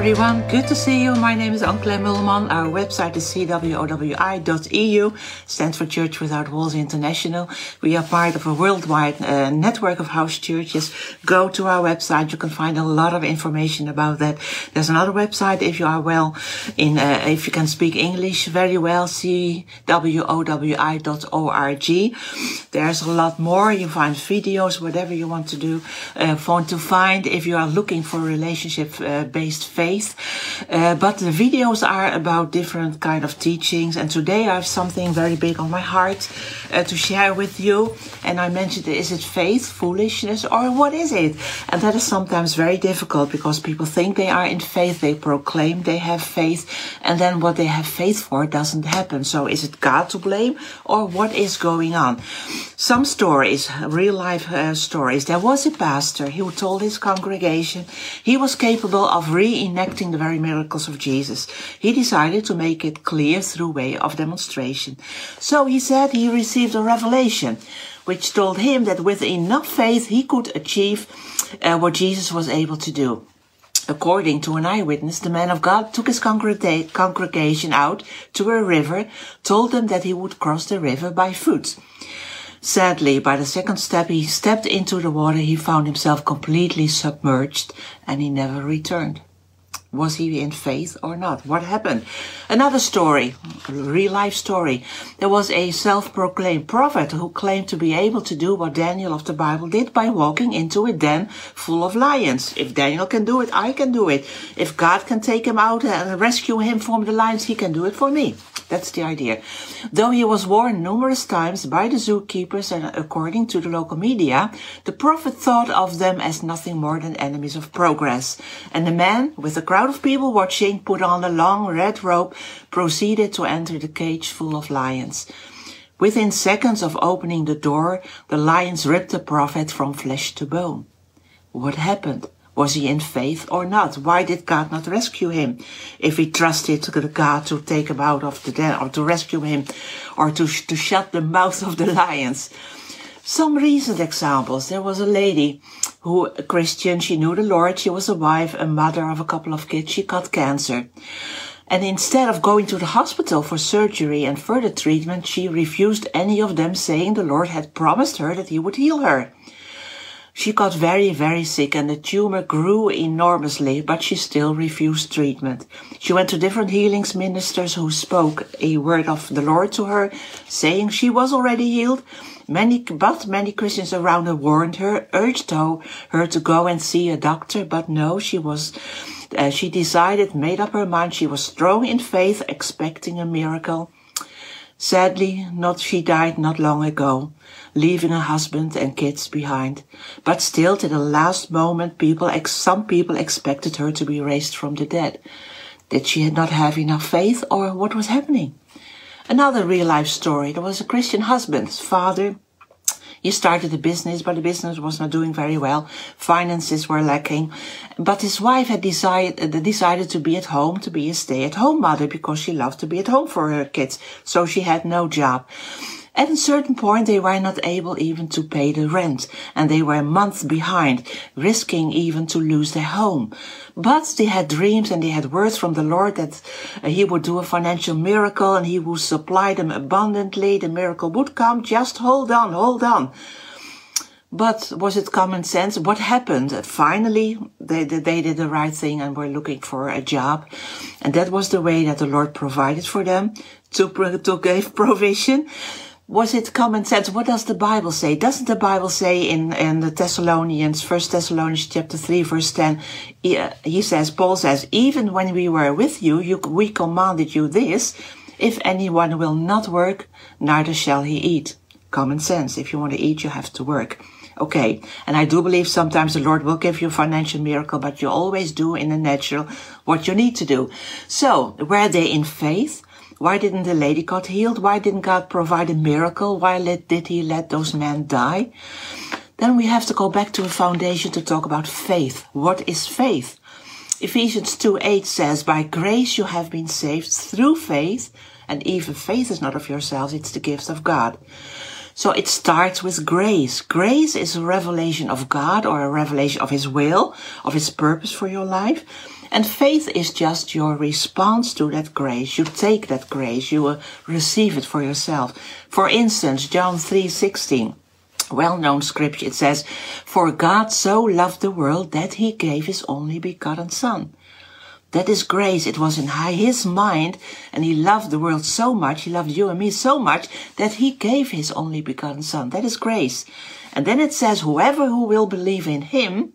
everyone. Good to see you. My name is Ank Kleinmeulman. Our website is cwowi.eu, stands for Church Without Walls International. We are part of a worldwide uh, network of house churches. Go to our website. You can find a lot of information about that. There's another website if you are well in, uh, if you can speak English very well, cwowi.org. There's a lot more. You find videos, whatever you want to do, uh, to find if you are looking for relationship uh, based faith. Uh, but the videos are about different kind of teachings. And today I have something very big on my heart uh, to share with you. And I mentioned, is it faith, foolishness, or what is it? And that is sometimes very difficult because people think they are in faith. They proclaim they have faith. And then what they have faith for doesn't happen. So is it God to blame or what is going on? Some stories, real life uh, stories. There was a pastor who told his congregation he was capable of re reenacting the very miracles of Jesus. He decided to make it clear through way of demonstration. So he said he received a revelation which told him that with enough faith he could achieve uh, what Jesus was able to do. According to an eyewitness, the man of God took his congregation out to a river, told them that he would cross the river by foot. Sadly, by the second step he stepped into the water, he found himself completely submerged and he never returned. Was he in faith or not? What happened? Another story, real life story. There was a self-proclaimed prophet who claimed to be able to do what Daniel of the Bible did by walking into a den full of lions. If Daniel can do it, I can do it. If God can take him out and rescue him from the lions, he can do it for me. That's the idea. Though he was warned numerous times by the zookeepers and according to the local media, the prophet thought of them as nothing more than enemies of progress. And the man, with a crowd of people watching, put on a long red robe, proceeded to enter the cage full of lions. Within seconds of opening the door, the lions ripped the prophet from flesh to bone. What happened? Was he in faith or not? Why did God not rescue him? If he trusted God to take him out of the den or to rescue him or to, to shut the mouth of the lions. Some recent examples. There was a lady who, a Christian, she knew the Lord. She was a wife, a mother of a couple of kids. She got cancer. And instead of going to the hospital for surgery and further treatment, she refused any of them saying the Lord had promised her that he would heal her. She got very, very sick and the tumor grew enormously, but she still refused treatment. She went to different healings ministers who spoke a word of the Lord to her, saying she was already healed. Many, but many Christians around her warned her, urged her to go and see a doctor, but no, she was, uh, she decided, made up her mind, she was strong in faith, expecting a miracle. Sadly, not she died not long ago, leaving a husband and kids behind. But still, to the last moment, people, some people expected her to be raised from the dead. Did she not have enough faith, or what was happening? Another real life story. There was a Christian husband, father, he started a business, but the business was not doing very well. Finances were lacking. But his wife had decided, uh, decided to be at home, to be a stay-at-home mother because she loved to be at home for her kids. So she had no job. At a certain point, they were not able even to pay the rent, and they were months behind, risking even to lose their home. But they had dreams and they had words from the Lord that uh, He would do a financial miracle and He would supply them abundantly. The miracle would come. Just hold on, hold on. But was it common sense? What happened? Finally, they, they did the right thing and were looking for a job. And that was the way that the Lord provided for them to, to give provision was it common sense? What does the Bible say? Doesn't the Bible say in, in the Thessalonians, First Thessalonians chapter 3 verse 10, he, uh, he says, Paul says, even when we were with you, you, we commanded you this, if anyone will not work, neither shall he eat. Common sense. If you want to eat, you have to work. Okay. And I do believe sometimes the Lord will give you a financial miracle, but you always do in the natural what you need to do. So, were they in faith? Why didn't the lady got healed? Why didn't God provide a miracle? Why let, did he let those men die? Then we have to go back to a foundation to talk about faith. What is faith? Ephesians 2 8 says, By grace you have been saved through faith, and even faith is not of yourselves, it's the gift of God. So it starts with grace. Grace is a revelation of God or a revelation of His will, of His purpose for your life. And faith is just your response to that grace. You take that grace, you uh, receive it for yourself. For instance, John 3:16 well-known scripture it says for god so loved the world that he gave his only begotten son that is grace. It was in his mind, and he loved the world so much, he loved you and me so much, that he gave his only begotten Son. That is grace. And then it says, whoever who will believe in him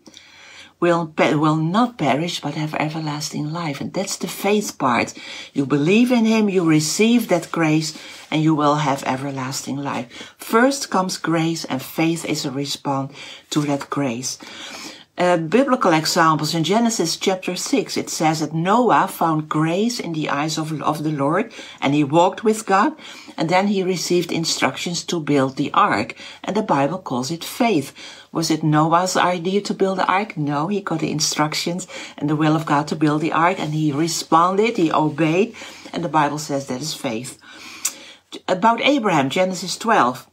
will, will not perish, but have everlasting life. And that's the faith part. You believe in him, you receive that grace, and you will have everlasting life. First comes grace, and faith is a response to that grace uh, biblical examples in Genesis chapter 6, it says that Noah found grace in the eyes of, of the Lord and he walked with God and then he received instructions to build the ark and the Bible calls it faith. Was it Noah's idea to build the ark? No, he got the instructions and the will of God to build the ark and he responded, he obeyed and the Bible says that is faith. About Abraham, Genesis 12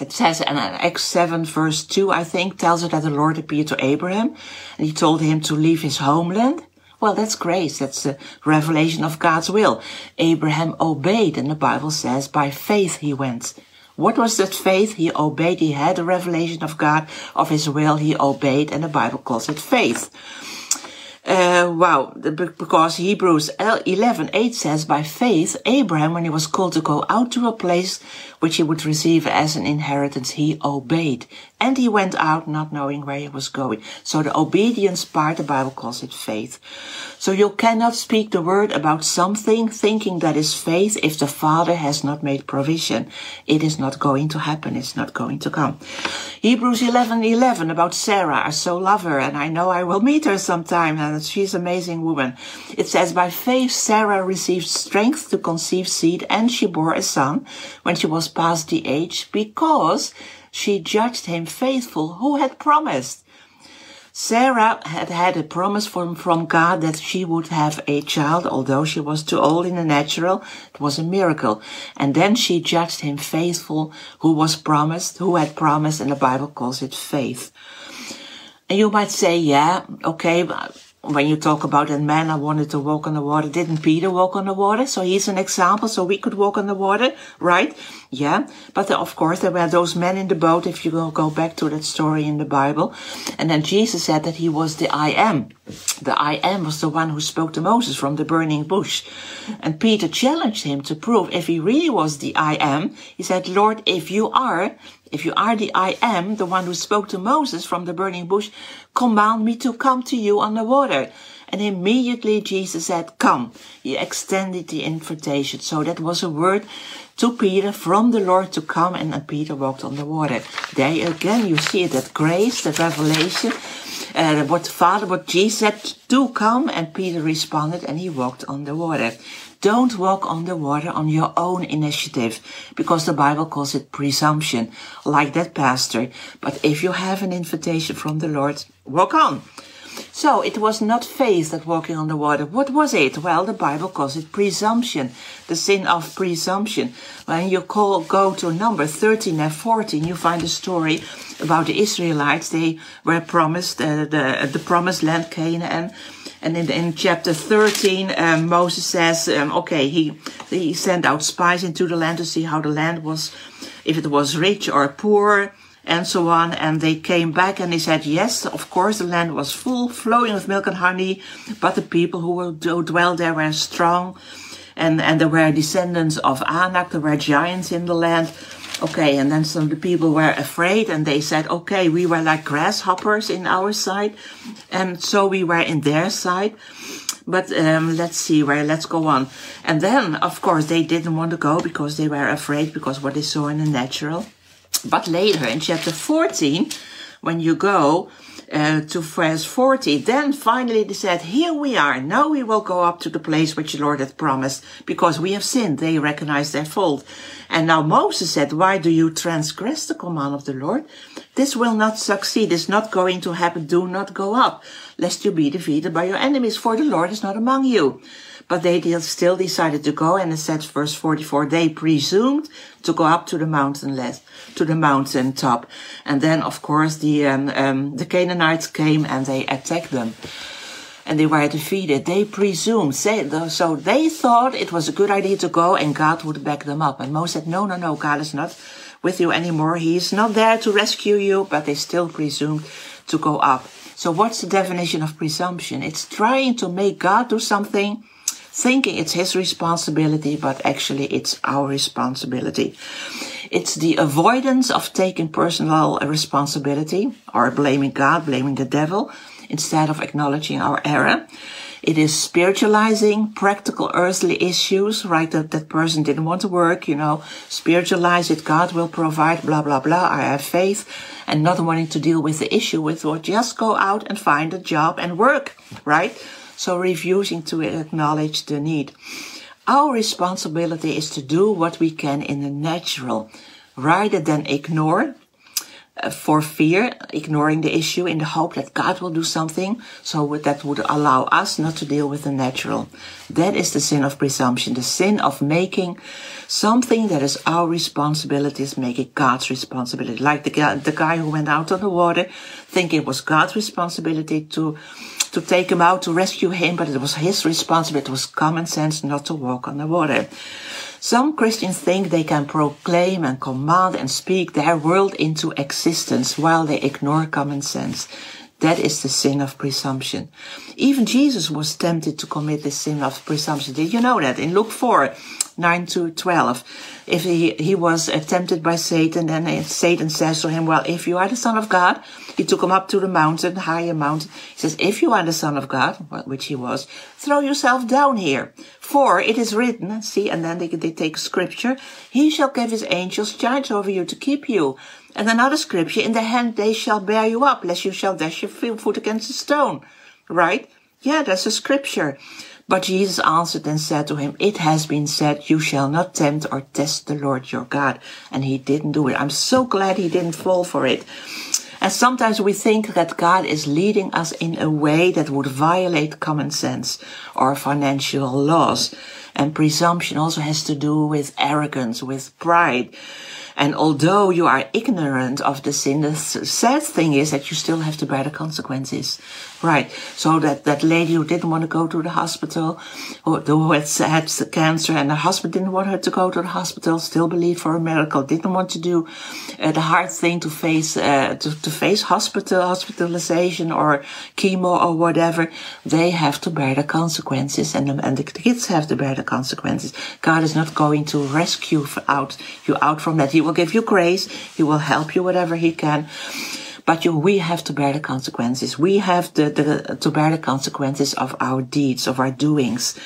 it says in Acts 7 verse 2, I think, tells us that the Lord appeared to Abraham and he told him to leave his homeland. Well, that's grace. That's the revelation of God's will. Abraham obeyed and the Bible says by faith he went. What was that faith? He obeyed. He had a revelation of God, of his will. He obeyed and the Bible calls it faith. Uh, wow, because Hebrews 11, 8 says, by faith, Abraham, when he was called to go out to a place which he would receive as an inheritance, he obeyed. And he went out not knowing where he was going. So the obedience part, the Bible calls it faith. So you cannot speak the word about something thinking that is faith if the Father has not made provision. It is not going to happen. It's not going to come. Hebrews 11, 11 about Sarah. I so love her and I know I will meet her sometime and she's an amazing woman. It says, by faith, Sarah received strength to conceive seed and she bore a son when she was past the age because she judged him faithful who had promised. Sarah had had a promise from, from God that she would have a child, although she was too old in the natural. It was a miracle. And then she judged him faithful who was promised, who had promised, and the Bible calls it faith. And you might say, yeah, okay, when you talk about that man I wanted to walk on the water, didn't Peter walk on the water? So he's an example, so we could walk on the water, right? Yeah. But uh, of course, there were those men in the boat, if you go back to that story in the Bible. And then Jesus said that he was the I am. The I am was the one who spoke to Moses from the burning bush. And Peter challenged him to prove if he really was the I am. He said, Lord, if you are, if you are the I am, the one who spoke to Moses from the burning bush, command me to come to you on the water. And immediately Jesus said, come. He extended the invitation. So that was a word to Peter from the Lord to come and Peter walked on the water. There again you see that grace, the revelation, uh, what the Father, what Jesus said, to come and Peter responded and he walked on the water. Don't walk on the water on your own initiative because the Bible calls it presumption, like that pastor. But if you have an invitation from the Lord, walk on. So it was not faith that walking on the water. What was it? Well, the Bible calls it presumption, the sin of presumption. When you call, go to number 13 and 14, you find a story about the Israelites. They were promised uh, the, the promised land, Canaan and in, in chapter 13, um, Moses says, um, okay, he, he sent out spies into the land to see how the land was, if it was rich or poor, and so on. And they came back and they said, yes, of course, the land was full, flowing with milk and honey, but the people who, who dwelled there were strong. And, and there were descendants of Anak, there were giants in the land. Okay, and then some of the people were afraid and they said, okay, we were like grasshoppers in our side. And so we were in their side. But um, let's see where, let's go on. And then, of course, they didn't want to go because they were afraid because what they saw in the natural. But later in chapter 14, when you go, uh, to verse 40. Then finally they said, here we are. Now we will go up to the place which the Lord had promised because we have sinned. They recognized their fault. And now Moses said, why do you transgress the command of the Lord? This will not succeed. It's not going to happen. Do not go up, lest you be defeated by your enemies, for the Lord is not among you. But they still decided to go, and it says, verse 44, they presumed to go up to the mountain less, to the mountain top. And then, of course, the, um, um, the Canaanites came and they attacked them. and they were defeated. They presumed, so they thought it was a good idea to go and God would back them up. And Moses said, no, no, no, God is not with you anymore. He's not there to rescue you, but they still presumed to go up. So what's the definition of presumption? It's trying to make God do something, thinking it's his responsibility, but actually it's our responsibility. It's the avoidance of taking personal responsibility or blaming God, blaming the devil, instead of acknowledging our error. It is spiritualizing practical earthly issues, right? That that person didn't want to work, you know, spiritualize it. God will provide, blah, blah, blah. I have faith and not wanting to deal with the issue with what just go out and find a job and work, right? So refusing to acknowledge the need. Our responsibility is to do what we can in the natural rather than ignore uh, for fear, ignoring the issue in the hope that God will do something so that would allow us not to deal with the natural. That is the sin of presumption, the sin of making something that is our responsibility is making God's responsibility. Like the guy, the guy who went out on the water thinking it was God's responsibility to to take him out to rescue him, but it was his responsibility. It was common sense not to walk on the water. Some Christians think they can proclaim and command and speak their world into existence while they ignore common sense. That is the sin of presumption. Even Jesus was tempted to commit the sin of presumption. Did you know that? In Luke 4, 9 to 12. If he, he was uh, tempted by Satan, then uh, Satan says to him, well, if you are the son of God, he took him up to the mountain, higher mountain. He says, if you are the son of God, which he was, throw yourself down here. For it is written, see, and then they, they take scripture, he shall give his angels charge over you to keep you. And another scripture, in the hand they shall bear you up, lest you shall dash your foot against a stone. Right? Yeah, that's a scripture. But Jesus answered and said to him, It has been said, You shall not tempt or test the Lord your God. And he didn't do it. I'm so glad he didn't fall for it. And sometimes we think that God is leading us in a way that would violate common sense or financial laws. And presumption also has to do with arrogance, with pride. And although you are ignorant of the sin, the sad thing is that you still have to bear the consequences. Right. So that, that lady who didn't want to go to the hospital, who, who had, had cancer and her husband didn't want her to go to the hospital, still believed for a miracle, didn't want to do uh, the hard thing to face, uh, to, to face hospital, hospitalization or chemo or whatever. They have to bear the consequences and, the, and the kids have to bear the consequences. God is not going to rescue out, you out from that. He will give you grace. He will help you whatever he can. But you, we have to bear the consequences. We have the, the, to bear the consequences of our deeds, of our doings.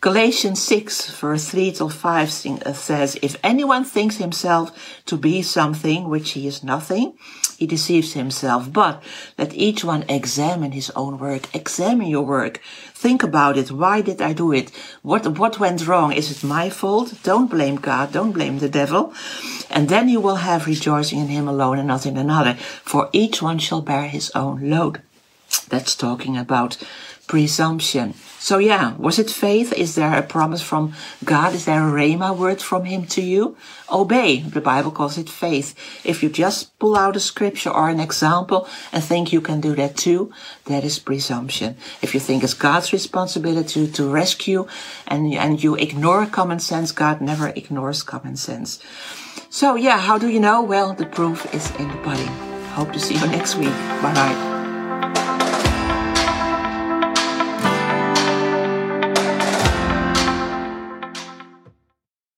Galatians 6 verse 3 till 5 uh, says, If anyone thinks himself to be something which he is nothing, he deceives himself. But let each one examine his own work. Examine your work. Think about it. Why did I do it? What, what went wrong? Is it my fault? Don't blame God. Don't blame the devil. And then you will have rejoicing in him alone and not in another. For each one shall bear his own load. That's talking about presumption. So yeah, was it faith? Is there a promise from God? Is there a rhema word from Him to you? Obey. The Bible calls it faith. If you just pull out a scripture or an example and think you can do that too, that is presumption. If you think it's God's responsibility to rescue and, and you ignore common sense, God never ignores common sense. So yeah, how do you know? Well, the proof is in the pudding. Hope to see you next week. Bye bye.